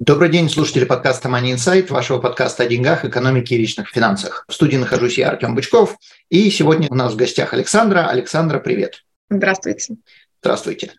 Добрый день, слушатели подкаста Money Insight, вашего подкаста о деньгах, экономике и личных финансах. В студии нахожусь я, Артем Бычков, и сегодня у нас в гостях Александра. Александра, привет. Здравствуйте. Здравствуйте.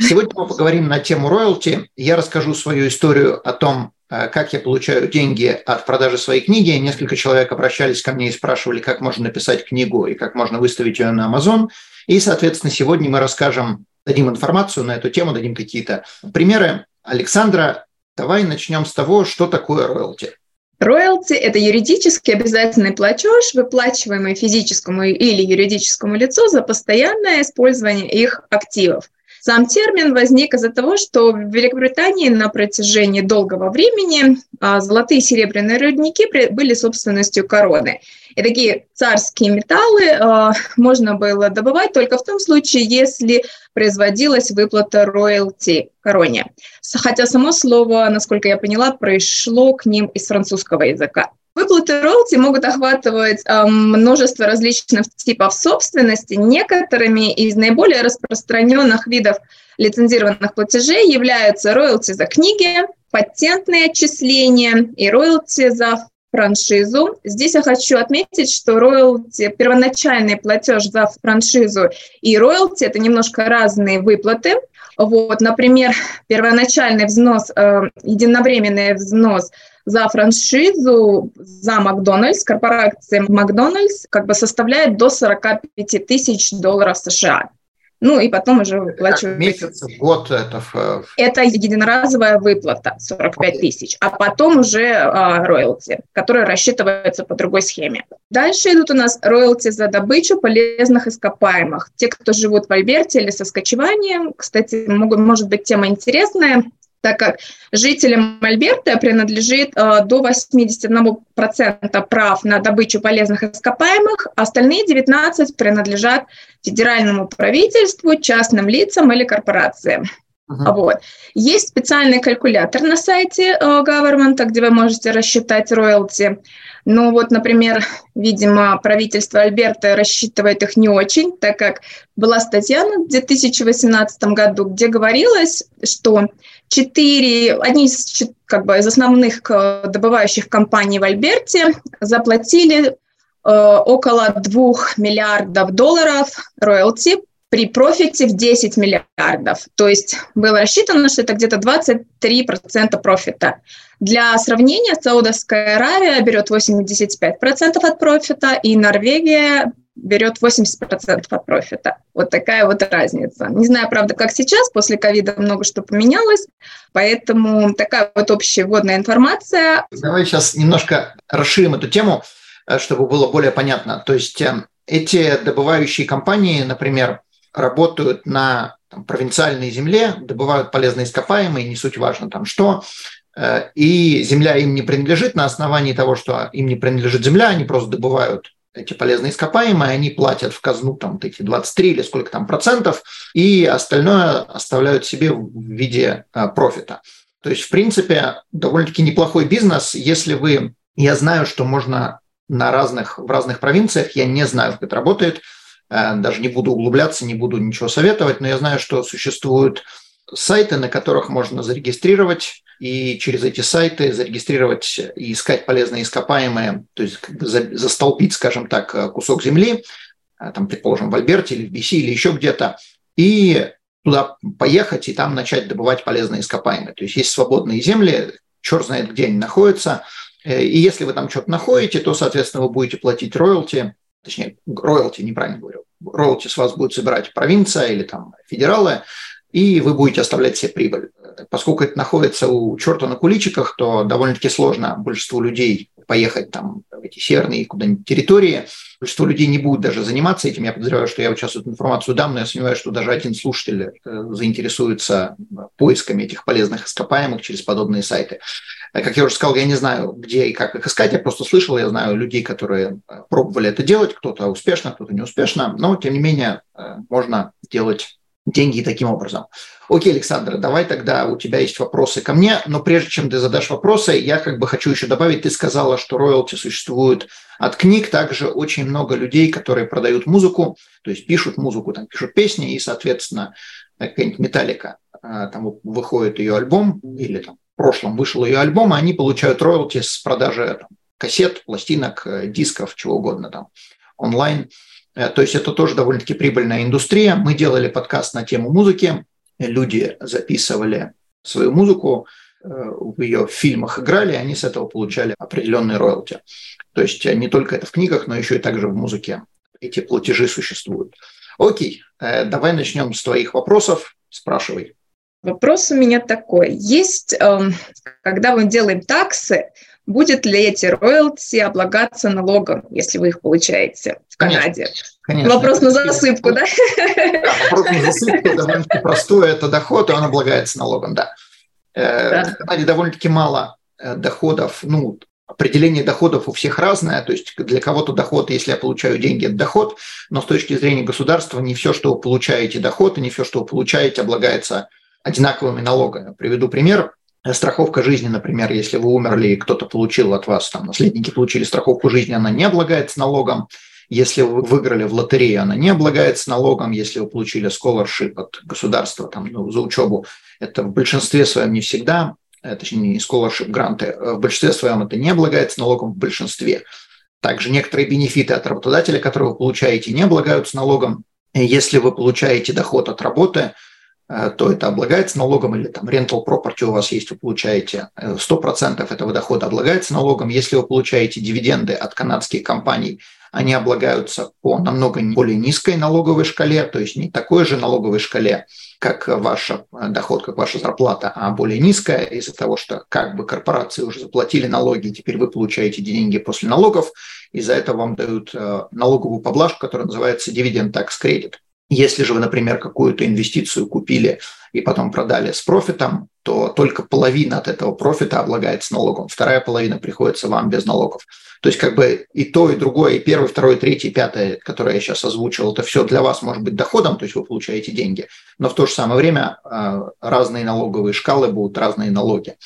Сегодня мы поговорим на тему роялти. Я расскажу свою историю о том, э, как я получаю деньги от продажи своей книги. Несколько человек обращались ко мне и спрашивали, как можно написать книгу и как можно выставить ее на Amazon. И, соответственно, сегодня мы расскажем, дадим информацию на эту тему, дадим какие-то примеры. Александра Давай начнем с того, что такое роялти. Роялти – это юридически обязательный платеж, выплачиваемый физическому или юридическому лицу за постоянное использование их активов. Сам термин возник из-за того, что в Великобритании на протяжении долгого времени а, золотые и серебряные рудники были собственностью короны. И такие царские металлы а, можно было добывать только в том случае, если производилась выплата роялти короне. Хотя само слово, насколько я поняла, пришло к ним из французского языка. Выплаты роялти могут охватывать множество различных типов собственности. Некоторыми из наиболее распространенных видов лицензированных платежей являются роялти за книги, патентные отчисления и роялти за франшизу. Здесь я хочу отметить, что роялти, первоначальный платеж за франшизу и роялти – это немножко разные выплаты. Вот, например, первоначальный взнос, э, единовременный взнос за франшизу за Макдональдс, корпорация Макдональдс, как бы составляет до 45 тысяч долларов США. Ну и потом уже выплачивают. Месяц, год это? Это единоразовая выплата 45 тысяч, а потом уже а, роялти, которые рассчитываются по другой схеме. Дальше идут у нас роялти за добычу полезных ископаемых. Те, кто живут в Альберте или со скачиванием, кстати, могут, может быть тема интересная, так как жителям Альберта принадлежит э, до 81% прав на добычу полезных ископаемых, а остальные 19 принадлежат федеральному правительству, частным лицам или корпорациям. Uh-huh. Вот. Есть специальный калькулятор на сайте э, government, где вы можете рассчитать роялти. Но вот, например, видимо, правительство Альберта рассчитывает их не очень, так как была статья в 2018 году, где говорилось, что четыре, одни из, как бы, из основных э, добывающих компаний в Альберте заплатили э, около 2 миллиардов долларов роялти при профите в 10 миллиардов. То есть было рассчитано, что это где-то 23% профита. Для сравнения, Саудовская Аравия берет 85% от профита, и Норвегия берет 80% от профита. Вот такая вот разница. Не знаю, правда, как сейчас, после ковида много что поменялось, поэтому такая вот общая вводная информация. Давай сейчас немножко расширим эту тему, э, чтобы было более понятно. То есть э, эти добывающие компании, например, работают на там, провинциальной земле, добывают полезные ископаемые, не суть важно там что, э, и земля им не принадлежит на основании того, что им не принадлежит земля, они просто добывают эти полезные ископаемые, они платят в казну там эти 23 или сколько там процентов, и остальное оставляют себе в виде э, профита. То есть, в принципе, довольно-таки неплохой бизнес, если вы... Я знаю, что можно на разных, в разных провинциях, я не знаю, как это работает, даже не буду углубляться, не буду ничего советовать, но я знаю, что существуют сайты, на которых можно зарегистрировать и через эти сайты зарегистрировать и искать полезные ископаемые, то есть как бы застолпить, скажем так, кусок земли, э, там, предположим, в Альберте или в BC или еще где-то, и туда поехать и там начать добывать полезные ископаемые. То есть есть свободные земли, черт знает, где они находятся, э, и если вы там что-то находите, то, соответственно, вы будете платить роялти точнее, роялти, неправильно говорю, роялти с вас будет собирать провинция или там федералы, и вы будете оставлять себе прибыль. Поскольку это находится у черта на куличиках, то довольно-таки сложно большинству людей поехать там в эти северные куда-нибудь территории, большинство людей не будут даже заниматься этим. Я подозреваю, что я сейчас эту информацию дам, но я сомневаюсь, что даже один слушатель э, заинтересуется поисками этих полезных ископаемых через подобные сайты. Э, как я уже сказал, я не знаю, где и как их искать, я просто слышал, я знаю людей, которые э, пробовали это делать, кто-то успешно, кто-то не успешно, но тем не менее можно делать деньги таким образом. Окей, Александр, давай тогда у тебя есть вопросы ко мне, но прежде чем ты задашь вопросы, я как бы хочу еще добавить, ты сказала, что роялти существует от книг, также очень много людей, которые продают музыку, то есть пишут музыку, там пишут песни, и, соответственно, какая-нибудь Металлика, а, там выходит ее альбом, или там в прошлом вышел ее альбом, и они получают роялти с продажи там, кассет, пластинок, э, дисков, чего угодно там онлайн. Э, то есть это тоже довольно-таки прибыльная индустрия. Мы делали подкаст на тему музыки. Люди записывали свою музыку, э, в ее фильмах играли, они с этого получали определенные роялти. То есть э, не только это в книгах, но еще и также в музыке эти платежи существуют. Окей, давай начнем с твоих вопросов. Спрашивай. Вопрос у меня такой. Есть, эм, когда мы делаем таксы, будет ли эти роялти облагаться налогом, если вы их получаете в Канаде? Конечно. Вопрос на засыпку, да? да вопрос на засыпку довольно-таки простой. Это доход, и он облагается налогом, да. Э, да. В Канаде довольно-таки мало э, доходов, ну, определение доходов у всех разное, то есть для кого-то доход, если я получаю деньги, это доход, но с точки зрения государства не все, что вы получаете доход, и не все, что вы получаете, облагается одинаковыми налогами. Приведу пример страховка жизни, например, если вы умерли и кто-то получил от вас, там, наследники получили страховку жизни, она не облагается налогом. Если вы выиграли в лотерею, она не облагается налогом. Если вы получили scholarship от государства там, ну, за учебу, это в большинстве своем не всегда, э, точнее не scholarship, гранты, э, в большинстве своем это не облагается налогом в большинстве. Также некоторые бенефиты от работодателя, которые вы получаете, не облагаются налогом. Если вы получаете доход от работы, то это облагается налогом, или там rental property у вас есть, вы получаете 100% э, этого дохода облагается налогом. Если вы получаете дивиденды от канадских компаний, они облагаются по намного более низкой налоговой шкале, то есть не такой же налоговой шкале, как ваш э, доход, как ваша зарплата, а более низкая из-за того, что как бы корпорации уже заплатили налоги, теперь вы получаете деньги после налогов, и за это вам дают налоговую поблажку, которая называется dividend tax credit. Если же вы, например, какую-то инвестицию купили и потом продали с профитом, то только половина от этого профита облагается налогом, вторая половина приходится вам без налогов. То есть как бы и то, и другое, и первое, второе, третье, пятое, которое я сейчас озвучил, это все для вас может быть доходом, то есть вы получаете деньги, но в то же самое время э, разные налоговые шкалы будут разные налоги.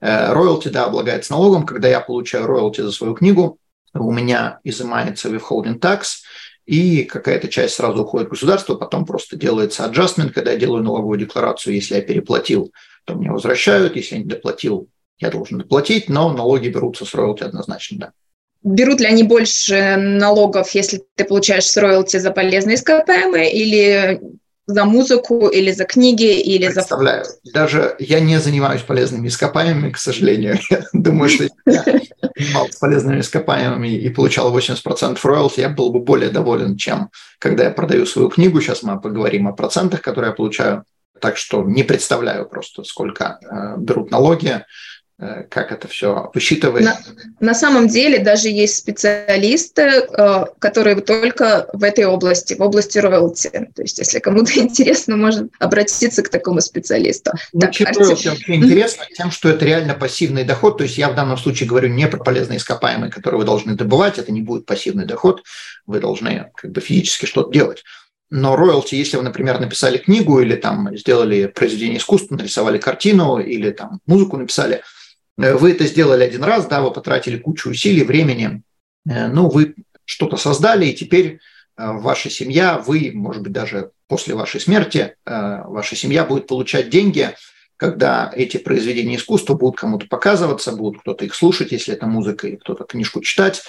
Э, роялти, да, облагается налогом. Когда я получаю роялти за свою книгу, у меня изымается withholding tax – и какая-то часть сразу уходит в государство, потом просто делается adjustment, когда я делаю налоговую декларацию, если я переплатил, то мне возвращают, если я не доплатил, я должен доплатить, но налоги берутся с роялти однозначно, да. Берут ли они больше налогов, если ты получаешь с роялти за полезные ископаемые, или за музыку или за книги или Представляю. за... Даже я не занимаюсь полезными ископаемыми, к сожалению. Я думаю, что я занимался полезными ископаемыми и получал 80% роялти, я был бы более доволен, чем когда я продаю свою книгу. Сейчас мы поговорим о процентах, которые я получаю. Так что не представляю просто, сколько э, берут налоги. Э, как это все высчитывается? На, на самом деле даже есть специалисты, э, которые только в этой области, в области роялти. То есть, если кому-то интересно, можно обратиться к такому специалисту. Лучше так, роялти вообще интересно тем, что это реально пассивный доход. То есть, я в данном случае говорю не про полезные ископаемые, которые вы должны добывать. Это не будет пассивный доход. Вы должны как бы физически что-то делать. Но роялти, если вы, например, написали книгу или там сделали произведение искусства, нарисовали картину или там музыку написали – вы это сделали один раз, да, вы потратили кучу усилий, времени, э, ну, вы что-то создали, и теперь э, ваша семья, вы, может быть, даже после вашей смерти, ваша семья будет получать деньги, когда эти произведения искусства будут кому-то показываться, будут кто-то их слушать, если это музыка, или кто-то книжку читать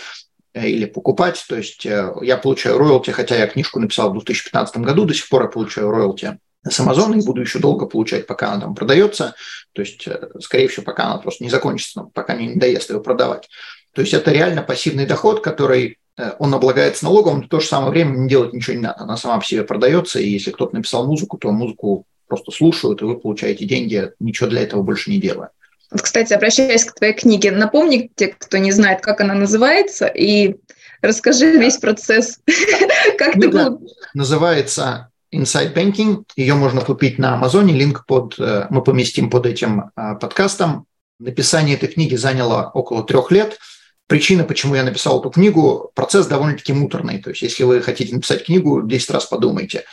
или покупать. То есть я получаю роялти, хотя я книжку написал в 2015 году, до сих пор я получаю роялти с Amazon и буду еще долго получать, пока она там продается. То есть, э, скорее всего, пока она просто не закончится, пока не надоест его продавать. То есть это реально пассивный доход, который э, он облагается налогом, но в то же самое время не делать ничего не надо. Она сама по себе продается, и если кто-то написал музыку, то музыку просто слушают, и вы получаете деньги, ничего для этого больше не делая. Кстати, обращаясь к твоей книге, напомни те, кто не знает, как она называется, и Расскажи весь процесс. Как ты был? Называется Inside Banking. Ее можно купить на Амазоне. Линк под, э, мы поместим под этим э, подкастом. Написание этой книги заняло около трех лет. Причина, почему я написал эту книгу, процесс довольно-таки муторный. То есть, если вы хотите написать книгу, 10 раз подумайте.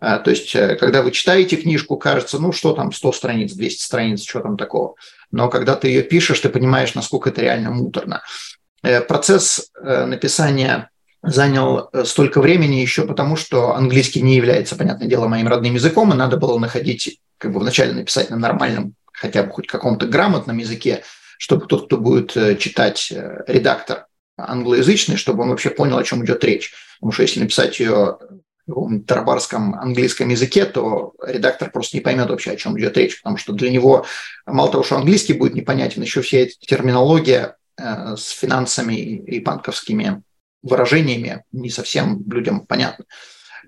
Э, то есть, когда вы читаете книжку, кажется, ну что там, 100 страниц, 200 страниц, что там такого. Но когда ты ее пишешь, ты понимаешь, насколько это реально муторно. Процесс написания занял э, столько времени еще потому, что английский не является, понятное дело, моим родным языком, и надо было находить, как бы вначале написать на нормальном, хотя бы хоть каком-то грамотном языке, чтобы тот, кто будет э, читать э, редактор англоязычный, чтобы он вообще понял, о чем идет речь. Потому что если написать ее в тарабарском английском языке, то редактор просто не поймет вообще, о чем идет речь, потому что для него мало того, что английский будет непонятен, еще вся эта терминология с финансами и банковскими выражениями не совсем людям понятно.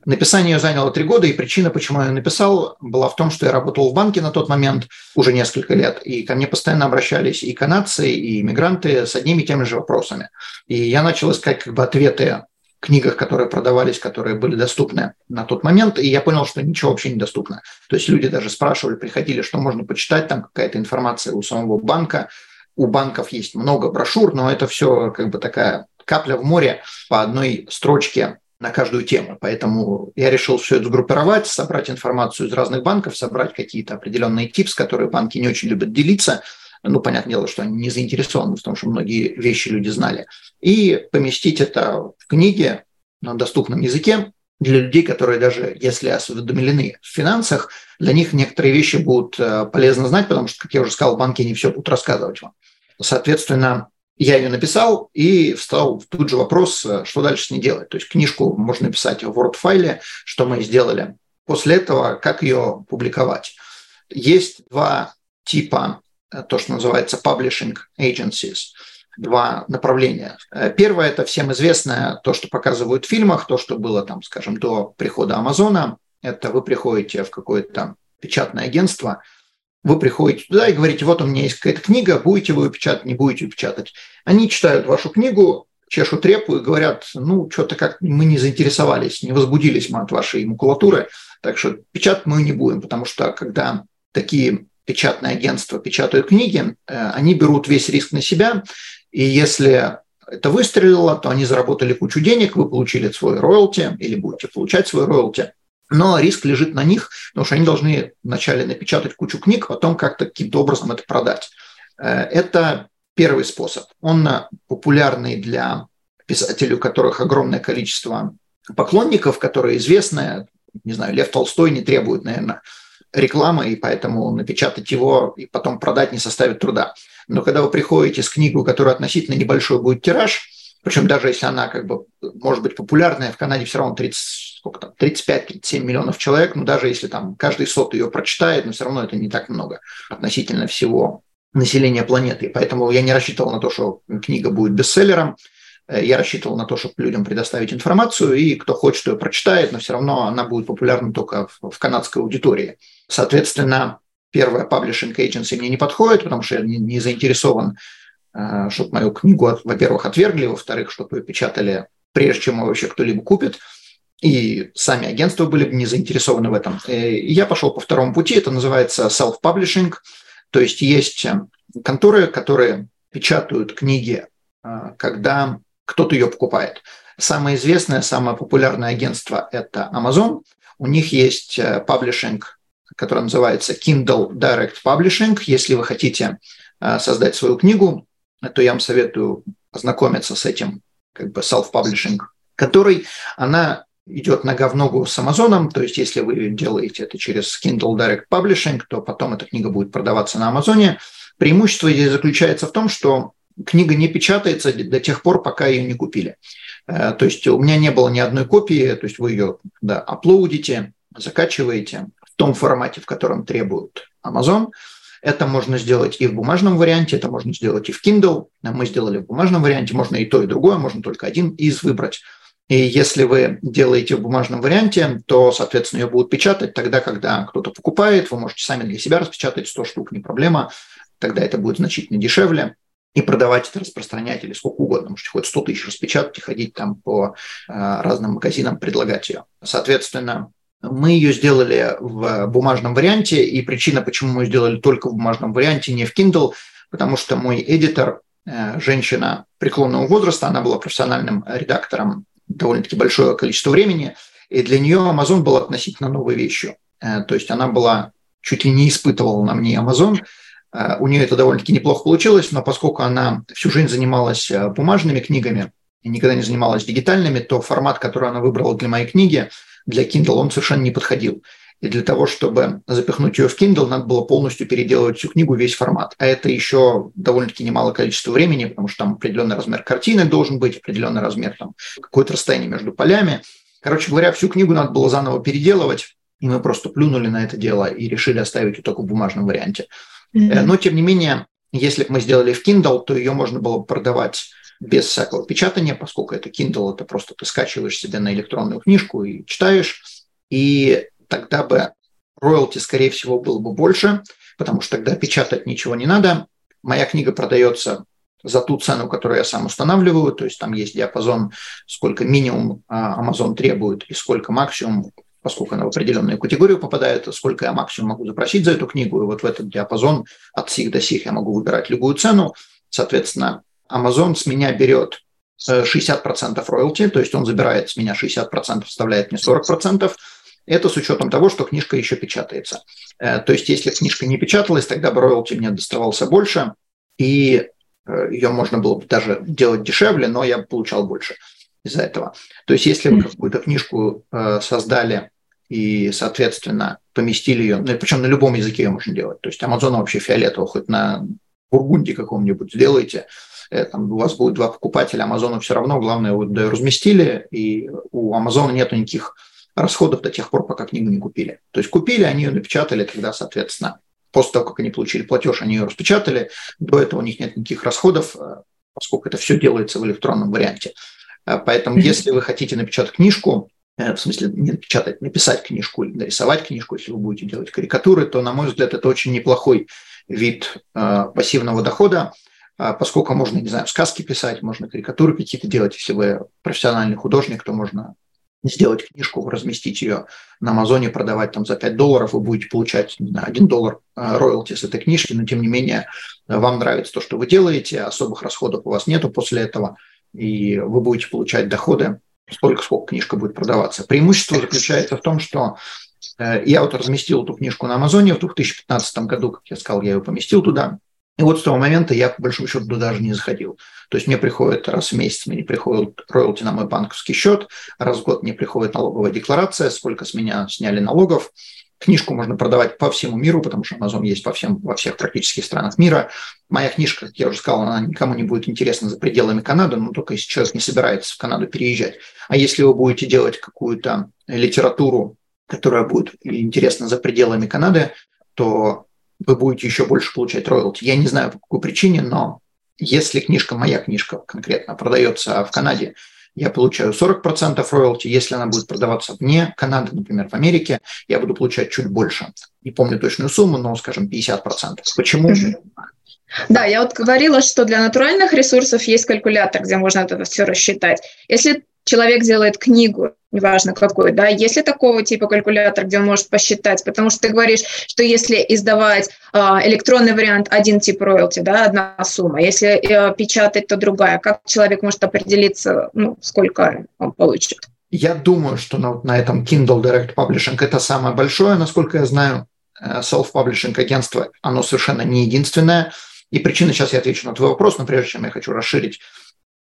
Написание заняло три года, и причина, почему я написал, была в том, что я работал в банке на тот момент уже несколько лет, и ко мне постоянно обращались и канадцы, и иммигранты с одними и теми же вопросами. И я начал искать как бы ответы в книгах, которые продавались, которые были доступны на тот момент, и я понял, что ничего вообще не доступно. То есть люди даже спрашивали, приходили, что можно почитать, там какая-то информация у самого банка, у банков есть много брошюр, но это все как бы такая капля в море по одной строчке на каждую тему. Поэтому я решил все это сгруппировать, собрать информацию из разных банков, собрать какие-то определенные типс, которые банки не очень любят делиться. Ну, понятное дело, что они не заинтересованы в том, что многие вещи люди знали. И поместить это в книге на доступном языке для людей, которые даже если осведомлены в финансах, для них некоторые вещи будут э, полезно знать, потому что, как я уже сказал, банки не все будут рассказывать вам. Соответственно, я ее написал и встал тут же вопрос, э, что дальше с ней делать. То есть книжку можно написать в Word-файле, что мы сделали. После этого, как ее публиковать. Есть два типа, э, то, что называется publishing agencies, два направления. Э, первое – это всем известное, то, что показывают в фильмах, то, что было там, скажем, до прихода Амазона. Это вы приходите в какое-то печатное агентство – вы приходите туда и говорите, вот у меня есть какая-то книга, будете вы ее печатать, не будете печатать. Они читают вашу книгу, чешут репу и говорят, ну, что-то как мы не заинтересовались, не возбудились мы от вашей макулатуры, так что печатать мы не будем, потому что когда такие печатные агентства печатают книги, э, они берут весь риск на себя, и если это выстрелило, то они заработали кучу денег, вы получили свой роялти или будете получать свой роялти – но риск лежит на них, потому что они должны вначале напечатать кучу книг, потом как-то каким-то образом это продать. Э, это первый способ. Он популярный для писателей, у которых огромное количество поклонников, которые известны. Не знаю, Лев Толстой не требует, наверное, рекламы, и поэтому напечатать его и потом продать не составит труда. Но когда вы приходите с книгой, у которой относительно небольшой будет тираж, причем даже если она как бы может быть популярная, в Канаде все равно 30, сколько там, 35-37 миллионов человек, ну даже если там каждый сот ее прочитает, но все равно это не так много относительно всего населения планеты. Поэтому я не рассчитывал на то, что книга будет бестселлером. Э, я рассчитывал на то, чтобы людям предоставить информацию, и кто хочет, ее прочитает, но все равно она будет популярна только в, в канадской аудитории. Соответственно, первая паблишинг agency мне не подходит, потому что я не, не заинтересован Э, чтобы мою книгу, во-первых, отвергли, во-вторых, чтобы ее печатали, прежде чем ее вообще кто-либо купит. И сами агентства были бы не заинтересованы в этом. Э, я пошел по второму пути, это называется self-publishing. То есть есть э, конторы, которые печатают книги, когда кто-то ее покупает. Самое известное, самое популярное агентство – это Amazon. У них есть паблишинг, который называется Kindle Direct Publishing. Если вы хотите создать свою книгу, то я вам советую ознакомиться с этим как бы self-publishing, который она идет нога в ногу с Амазоном, то есть если вы делаете это через Kindle Direct Publishing, то потом эта книга будет продаваться на Амазоне. Преимущество здесь заключается в том, что книга не печатается до тех пор, пока ее не купили. Э, то есть у меня не было ни одной копии, то есть вы ее да, аплоудите, закачиваете в том формате, в котором требует Amazon – это можно сделать и в бумажном варианте, это можно сделать и в Kindle. Мы сделали в бумажном варианте, можно и то, и другое, можно только один из выбрать. И если вы делаете в бумажном варианте, то, соответственно, ее будут печатать тогда, когда кто-то покупает. Вы можете сами для себя распечатать 100 штук, не проблема. Тогда это будет значительно дешевле. и продавать это, распространять или сколько угодно. Можете хоть 100 тысяч распечатать и ходить там по разным магазинам, предлагать ее. Соответственно, мы ее сделали в бумажном варианте, и причина, почему мы сделали только в бумажном варианте, не в Kindle, потому что мой эдитор, э, женщина преклонного возраста, она была профессиональным редактором довольно-таки большое количество времени, и для нее Amazon был относительно новой вещью. Э, то есть она была чуть ли не испытывала на мне Amazon. Э, у нее это довольно-таки неплохо получилось, но поскольку она всю жизнь занималась бумажными книгами и никогда не занималась дигитальными, то формат, который она выбрала для моей книги – для Kindle он совершенно не подходил. И для того, чтобы запихнуть ее в Kindle, надо было полностью переделывать всю книгу, весь формат. А это еще довольно-таки немало количество времени, потому что там определенный размер картины должен быть, определенный размер, там, какое-то расстояние между полями. Короче говоря, всю книгу надо было заново переделывать, и мы просто плюнули на это дело и решили оставить ее только в бумажном варианте. Mm-hmm. Но, тем не менее, если бы мы сделали в Kindle, то ее можно было бы продавать без всякого печатания, поскольку это Kindle, это просто ты скачиваешь себе на электронную книжку и читаешь, и тогда бы роялти, скорее всего, было бы больше, потому что тогда печатать ничего не надо. Моя книга продается за ту цену, которую я сам устанавливаю, то есть там есть диапазон, сколько минимум а, Amazon требует и сколько максимум, поскольку она в определенную категорию попадает, сколько я максимум могу запросить за эту книгу, и вот в этот диапазон от сих до сих я могу выбирать любую цену. Соответственно, Amazon с меня берет 60% э, роялти, то есть он забирает с меня 60%, вставляет мне 40%. Это с учетом того, что книжка еще печатается. Э, то есть если книжка не печаталась, тогда бы роялти мне доставался больше, и э, ее можно было бы даже делать дешевле, но я получал больше из-за этого. То есть если вы какую-то книжку создали и, соответственно, поместили ее, ну, причем на любом языке ее можно делать. То есть Amazon вообще фиолетово, хоть на Бургунде каком-нибудь сделайте, Э, там, у вас будет два покупателя, Амазону все равно, главное, да, разместили, и у Амазона нет никаких расходов до тех пор, пока книгу не купили. То есть купили, они ее напечатали, тогда, соответственно, после того, как они получили платеж, они ее распечатали, до этого у них нет никаких расходов, э, поскольку это все делается в электронном варианте. Э, поэтому, если вы хотите напечатать книжку, в смысле не напечатать, написать книжку или нарисовать книжку, если вы будете делать карикатуры, то, на мой взгляд, это очень неплохой вид пассивного дохода, а поскольку можно, не знаю, сказки писать, можно карикатуры какие-то делать, если вы профессиональный художник, то можно сделать книжку, разместить ее на Амазоне, продавать там за 5 долларов, вы будете получать, не знаю, 1 доллар а, роялти с этой книжки, но тем не менее вам нравится то, что вы делаете, особых расходов у вас нету после этого, и вы будете получать доходы столько, сколько книжка будет продаваться. Преимущество заключается в том, что э, я вот разместил эту книжку на Амазоне в 2015 году, как я сказал, я ее поместил туда, и вот с того момента я, по большому счету, туда даже не заходил. То есть мне приходит раз в месяц, мне приходит роялти на мой банковский счет, раз в год мне приходит налоговая декларация, сколько с меня сняли налогов. Книжку можно продавать по всему миру, потому что Amazon есть по всем, во всех практически странах мира. Моя книжка, как я уже сказал, она никому не будет интересна за пределами Канады, но только если человек не собирается в Канаду переезжать. А если вы будете делать какую-то литературу, которая будет интересна за пределами Канады, то вы будете еще больше получать роялти. Я не знаю, по какой причине, но если книжка, моя книжка конкретно, продается в Канаде, я получаю 40% роялти. Если она будет продаваться вне Канады, например, в Америке, я буду получать чуть больше. Не помню точную сумму, но, скажем, 50%. Почему? Да, я вот говорила, что для натуральных ресурсов есть калькулятор, где можно это все рассчитать. Если человек делает книгу, неважно какой, да, есть ли такого типа калькулятор, где он может посчитать, потому что ты говоришь, что если издавать э, электронный вариант, один тип роялти, да, одна сумма, если э, печатать, то другая, как человек может определиться, ну, сколько он получит? Я думаю, что на, на этом Kindle Direct Publishing это самое большое, насколько я знаю, э, self-publishing агентство, оно совершенно не единственное. И причина, сейчас я отвечу на твой вопрос, но прежде чем я хочу расширить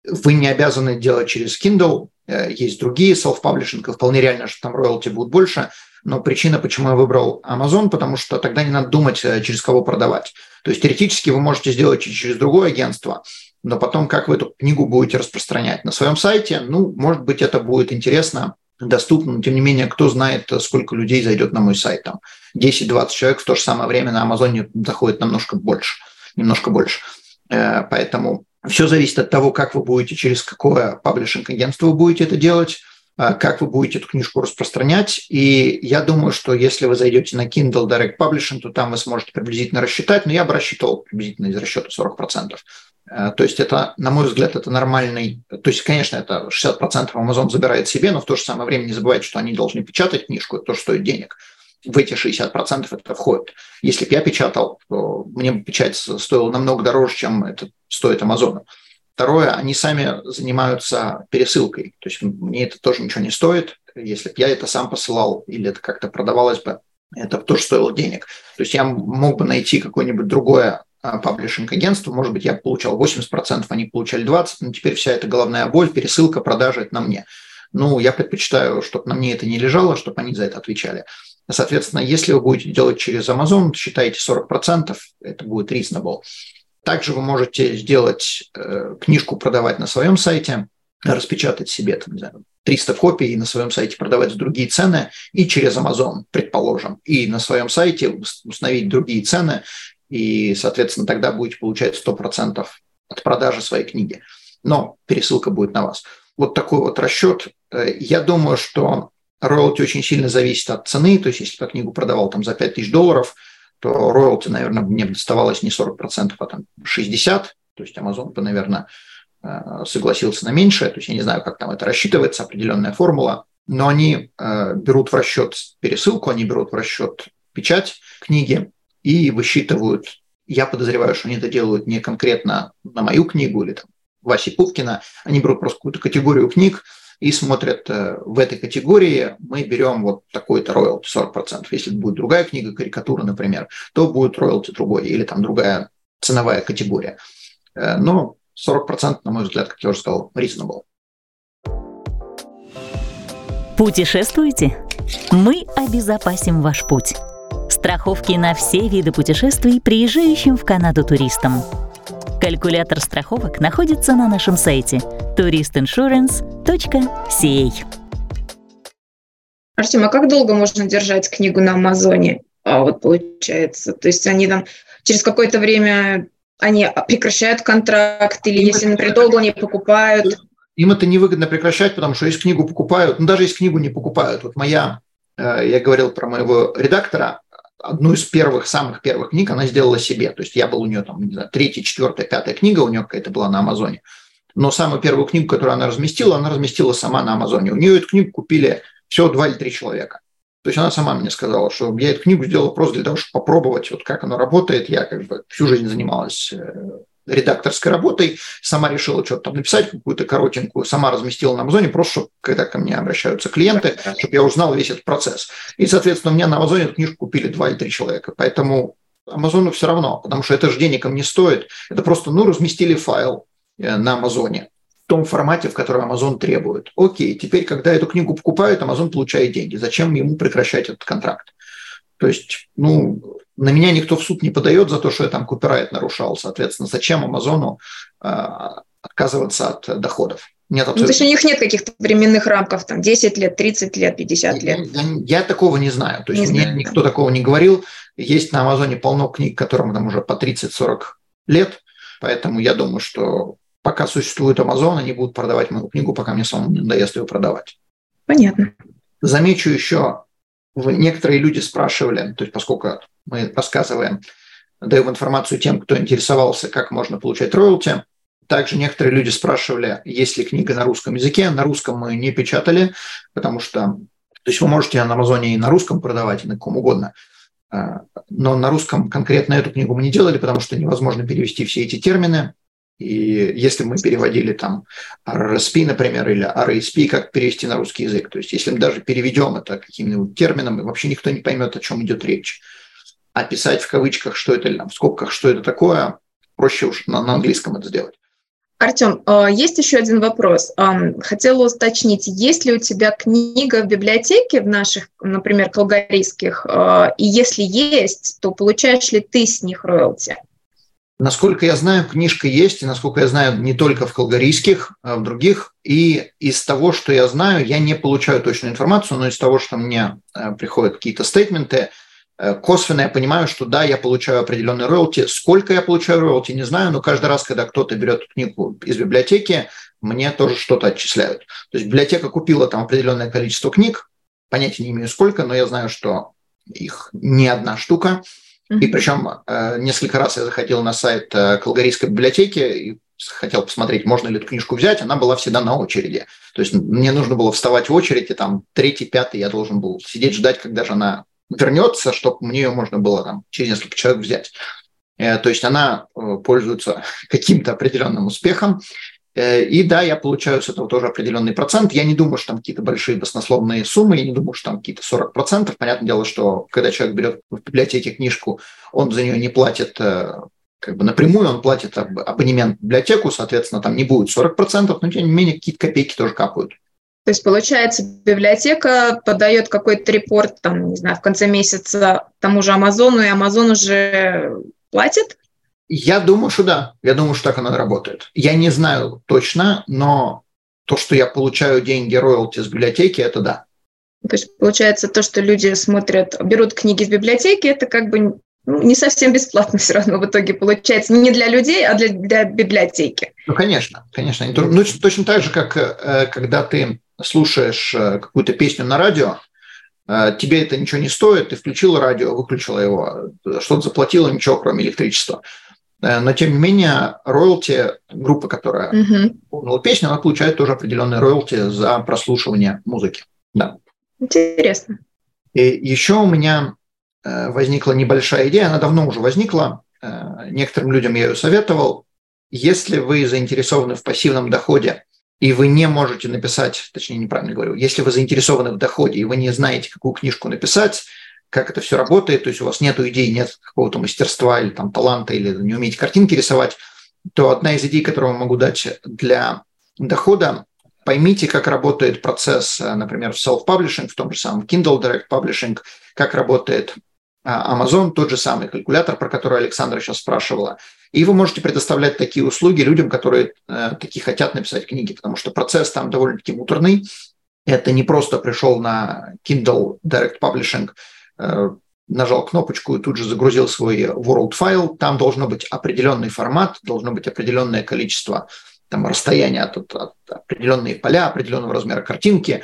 вы не обязаны делать через Kindle, э, есть другие self-publishing, вполне реально, что там роялти будут больше, но причина, почему я выбрал Amazon, потому что тогда не надо думать, э, через кого продавать. То есть теоретически вы можете сделать через другое агентство, но потом как вы эту книгу будете распространять на своем сайте, ну, может быть, это будет интересно, доступно, но тем не менее, кто знает, сколько людей зайдет на мой сайт. Там 10-20 человек в то же самое время на Амазоне заходит намножко больше, немножко больше. Э, поэтому все зависит от того, как вы будете, через какое паблишинг-агентство вы будете это делать, а, как вы будете эту книжку распространять. И я думаю, что если вы зайдете на Kindle Direct Publishing, то там вы сможете приблизительно рассчитать, но я бы рассчитывал приблизительно из расчета 40%. Э, то есть это, на мой взгляд, это нормальный... То есть, конечно, это 60% Amazon забирает себе, но в то же самое время не забывайте, что они должны печатать книжку, это тоже стоит денег. В эти 60% это входит. Если бы я печатал, то мне бы печать стоила намного дороже, чем это стоит Амазону. Второе, они сами занимаются пересылкой. То есть мне это тоже ничего не стоит. Если бы я это сам посылал или это как-то продавалось бы, это тоже стоило денег. То есть я мог бы найти какое-нибудь другое а, паблишинг-агентство, может быть, я получал 80%, они получали 20%, но теперь вся эта головная боль, пересылка, продажа – это на мне. Ну, я предпочитаю, чтобы на мне это не лежало, чтобы они за это отвечали. Соответственно, если вы будете делать через Amazon, считайте 40%, это будет reasonable. Также вы можете сделать э, книжку продавать на своем сайте, распечатать себе там, не знаю, 300 копий и на своем сайте продавать другие цены и через Amazon, предположим, и на своем сайте установить другие цены и, соответственно, тогда будете получать 100% от продажи своей книги. Но пересылка будет на вас. Вот такой вот расчет. Э, я думаю, что роялти очень сильно зависит от цены. То есть, если я книгу продавал там за 5000 долларов, то роялти, наверное, мне доставалось не 40%, а там 60%. То есть Amazon бы, наверное, э, согласился на меньшее. То есть я не знаю, как там это рассчитывается, определенная формула. Но они э, берут в расчет пересылку, они берут в расчет печать книги, и высчитывают, я подозреваю, что они это делают не конкретно на мою книгу или там Васи Пупкина, они берут просто какую-то категорию книг и смотрят э, в этой категории, мы берем вот такой-то роялти 40%. Если будет другая книга, карикатура, например, то будет роялти другой или там другая ценовая категория. Э, но 40%, на мой взгляд, как я уже сказал, reasonable. Путешествуете? Мы обезопасим ваш путь. Страховки на все виды путешествий приезжающим в Канаду туристам. Калькулятор страховок находится на нашем сайте touristinsurance.ca. Артем, а как долго можно держать книгу на Амазоне? А вот получается, то есть они там через какое-то время они прекращают контракт или если, например, долго они покупают? Им это невыгодно прекращать, потому что если книгу покупают, ну даже если книгу не покупают, вот моя, э, я говорил про моего редактора, одну из первых, самых первых книг она сделала себе. То есть я был у нее там, не знаю, третья, четвертая, пятая книга у нее какая-то была на Амазоне. Но самую первую книгу, которую она разместила, она разместила сама на Амазоне. У нее эту книгу купили всего два или три человека. То есть она сама мне сказала, что я эту книгу сделала просто для того, чтобы попробовать, вот как оно работает. Я как бы всю жизнь занималась э, редакторской работой, сама решила что-то там написать, какую-то коротенькую, сама разместила на Амазоне, просто чтобы, когда ко мне обращаются клиенты, чтобы я узнал весь этот процесс. И, соответственно, у меня на Амазоне эту книжку купили два или три человека. Поэтому Амазону все равно, потому что это же денег им не стоит. Это просто, ну, разместили файл э, на Амазоне в том формате, в котором Amazon требует. Окей, теперь, когда эту книгу покупают, Amazon получает деньги. Зачем ему прекращать этот контракт? То есть, ну, на меня никто в суд не подает за то, что я там копирайт нарушал. Соответственно, зачем Амазону э, отказываться от доходов? Нет, абсолютно. Ну, то есть у них нет каких-то временных рамков, там, 10 лет, 30 лет, 50 лет? Я, я, такого не знаю. То есть не мне знаю, никто да. такого не говорил. Есть на Амазоне полно книг, которым там уже по 30-40 лет. Поэтому я думаю, что пока существует Амазон, они будут продавать мою книгу, пока мне самому не надоест ее продавать. Понятно. Замечу еще, некоторые люди спрашивали, то есть поскольку мы рассказываем, даем информацию тем, кто интересовался, как можно получать роялти. Также некоторые люди спрашивали, есть ли книга на русском языке. На русском мы не печатали, потому что то есть вы можете на Амазоне и на русском продавать, и на каком угодно. А, но на русском конкретно эту книгу мы не делали, потому что невозможно перевести все эти термины. И если мы переводили там RSP, например, или RSP, как перевести на русский язык? То есть если мы даже переведем это каким-нибудь термином, вообще никто не поймет, о чем идет речь. А писать в кавычках, что это, или в скобках, что это такое, проще уж на, на английском это сделать. Артем, а, есть еще один вопрос. Хотела уточнить, есть ли у тебя книга в библиотеке в наших, например, калгарийских? А, и если есть, то получаешь ли ты с них роялти? Насколько я знаю, книжка есть, и насколько я знаю, не только в колгорийских, а в других. И из того, что я знаю, я не получаю точную информацию, но из того, что мне э, приходят какие-то стейтменты, э, косвенно я понимаю, что да, я получаю определенные роялти. Сколько я получаю роялти, не знаю, но каждый раз, когда кто-то берет книгу из библиотеки, мне тоже что-то отчисляют. То есть библиотека купила там определенное количество книг, понятия не имею сколько, но я знаю, что их не одна штука – И причем э, несколько раз я заходил на сайт э, Калгарийской библиотеки и хотел посмотреть, можно ли эту книжку взять, она была всегда на очереди. То есть мне нужно было вставать в очередь, и там третий, пятый я должен был сидеть, ждать, когда же она вернется, чтобы мне ее можно было там через несколько человек взять. Э, то есть она пользуется каким-то определенным успехом. Э, и да, я получаю с этого тоже определенный процент. Я не думаю, что там какие-то большие баснословные суммы, я не думаю, что там какие-то 40%. Понятное дело, что когда человек берет в библиотеке книжку, он за нее не платит как бы напрямую, он платит абонемент в библиотеку, соответственно, там не будет 40%, но тем не менее какие-то копейки тоже капают. То есть, получается, библиотека подает какой-то репорт, там, не знаю, в конце месяца тому же Амазону, и Амазон уже платит? Я думаю, что да. Я думаю, что так оно работает. Я не знаю точно, но то, что я получаю деньги роялти с библиотеки, это да. То есть, получается, то, что люди смотрят, берут книги из библиотеки, это как бы ну, не совсем бесплатно все равно в итоге получается. Не для людей, а для, для библиотеки. Ну, конечно, конечно. Ну, точно так же, как э, когда ты слушаешь э, какую-то песню на радио, э, тебе это ничего не стоит, ты включил радио, выключила его, что-то заплатила, ничего, кроме электричества. Э, но, тем не менее, роялти, группа, которая исполнила песню, она получает тоже определенные роялти за прослушивание музыки. Да. Интересно. И еще у меня возникла небольшая идея, она давно уже возникла, некоторым людям я ее советовал. Если вы заинтересованы в пассивном доходе и вы не можете написать, точнее, неправильно говорю, если вы заинтересованы в доходе, и вы не знаете, какую книжку написать, как это все работает, то есть у вас нет идей, нет какого-то мастерства или там таланта, или не умеете картинки рисовать, то одна из идей, которую я могу дать для дохода, поймите, как работает процесс, например, в self-publishing, в том же самом Kindle Direct Publishing, как работает а, Amazon, тот же самый калькулятор, про который Александра сейчас спрашивала. И вы можете предоставлять такие услуги людям, которые э, такие хотят написать книги, потому что процесс там довольно-таки муторный. Это не просто пришел на Kindle Direct Publishing, э, нажал кнопочку и тут же загрузил свой World файл. Там должно быть определенный формат, должно быть определенное количество там, расстояния от, от определенные поля, определенного размера картинки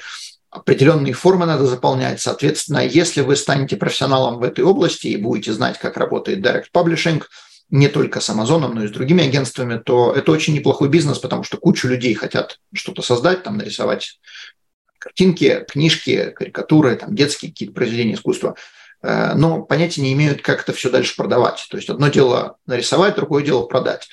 определенные формы надо заполнять. Соответственно, если вы станете профессионалом в этой области и будете знать, как работает Direct Publishing, не только с Amazon, но и с другими агентствами, то это очень неплохой бизнес, потому что куча людей хотят что-то создать, там нарисовать картинки, книжки, карикатуры, там детские какие-то произведения искусства, э, но понятия не имеют, как это все дальше продавать. То есть одно дело нарисовать, другое дело продать.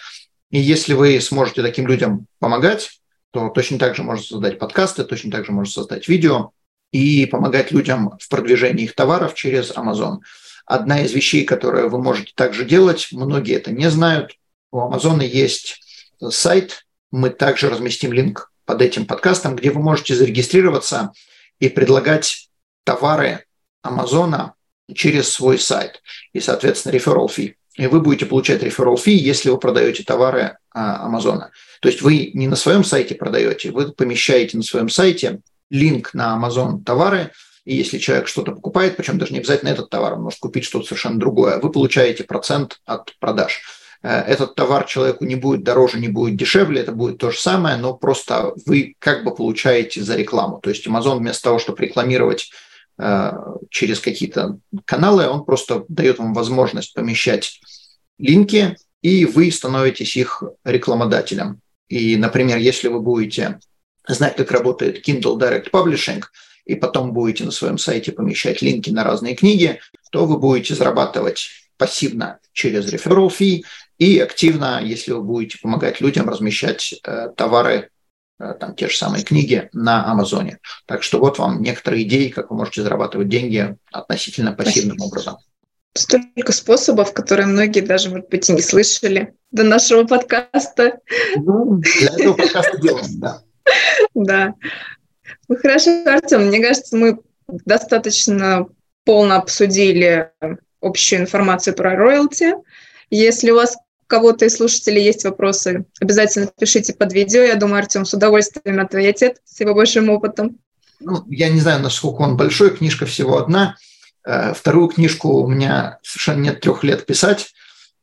И если вы сможете таким людям помогать, то точно так же можно создать подкасты, точно так же можно создать видео и помогать людям в продвижении их товаров через Amazon. Одна из вещей, которые вы можете также делать, многие это не знают, у Amazon есть сайт, мы также разместим линк под этим подкастом, где вы можете зарегистрироваться и предлагать товары Амазона через свой сайт и, соответственно, referral fee. И вы будете получать referral fee, если вы продаете товары Амазона. То есть вы не на своем сайте продаете, вы помещаете на своем сайте линк на Amazon товары, и если человек что-то покупает, причем даже не обязательно этот товар, он может купить что-то совершенно другое, вы получаете процент от продаж. Э, этот товар человеку не будет дороже, не будет дешевле, это будет то же самое, но просто вы как бы получаете за рекламу. То есть Amazon вместо того, чтобы рекламировать э, через какие-то каналы, он просто дает вам возможность помещать линки, и вы становитесь их рекламодателем. И, например, если вы будете знать, как работает Kindle Direct Publishing, и потом будете на своем сайте помещать линки на разные книги, то вы будете зарабатывать пассивно через referral fee и активно, если вы будете помогать людям размещать э, товары, э, там те же самые книги на Амазоне. Так что вот вам некоторые идеи, как вы можете зарабатывать деньги относительно пассивным Спасибо. образом. Столько способов, которые многие даже, может быть, и не слышали до нашего подкаста. Ну, для этого подкаста делаем, да. Да. Ну, хорошо, Артем, мне кажется, мы достаточно полно обсудили общую информацию про роялти. Если у вас кого-то из слушателей есть вопросы, обязательно пишите под видео. Я думаю, Артем с удовольствием ответит с его большим опытом. Ну, я не знаю, насколько он большой, книжка всего одна – Э, вторую книжку у меня совершенно нет трех лет писать.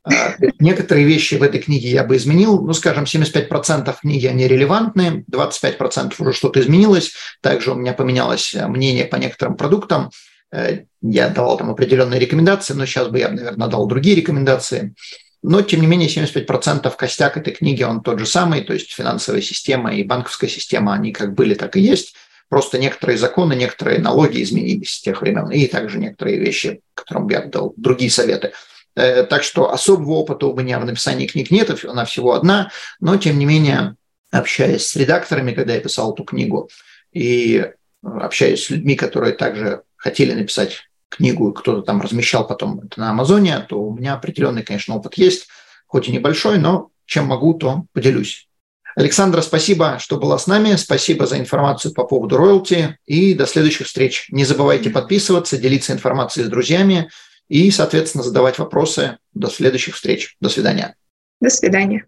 Э, некоторые вещи в этой книге я бы изменил. Ну, скажем, 75% книги, они релевантны, 25% уже что-то изменилось. Также у меня поменялось мнение по некоторым продуктам. э, я давал там определенные рекомендации, но сейчас бы я, наверное, дал другие рекомендации. Но, тем не менее, 75% костяк этой книги, он тот же самый, то есть финансовая система и банковская система, они как были, так и есть. Просто некоторые законы, некоторые налоги изменились с тех времен, и также некоторые вещи, которым я дал другие советы. Э, так что особого опыта у меня в написании книг нет, она всего одна, но, тем не менее, общаясь с редакторами, когда я писал эту книгу, и общаясь с людьми, которые также хотели написать книгу, кто-то там размещал потом это на Амазоне, то у меня определенный, конечно, опыт есть, хоть и небольшой, но чем могу, то поделюсь. Александра, спасибо, что была с нами. Спасибо за информацию по поводу роялти. И до следующих встреч. Не забывайте подписываться, делиться информацией с друзьями и, соответственно, задавать вопросы. До следующих встреч. До свидания. До свидания.